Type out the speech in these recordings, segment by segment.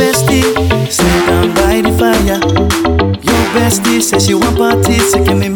bestie, sit down by the fire. Your bestie says she want parties, so give me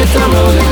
with the moon.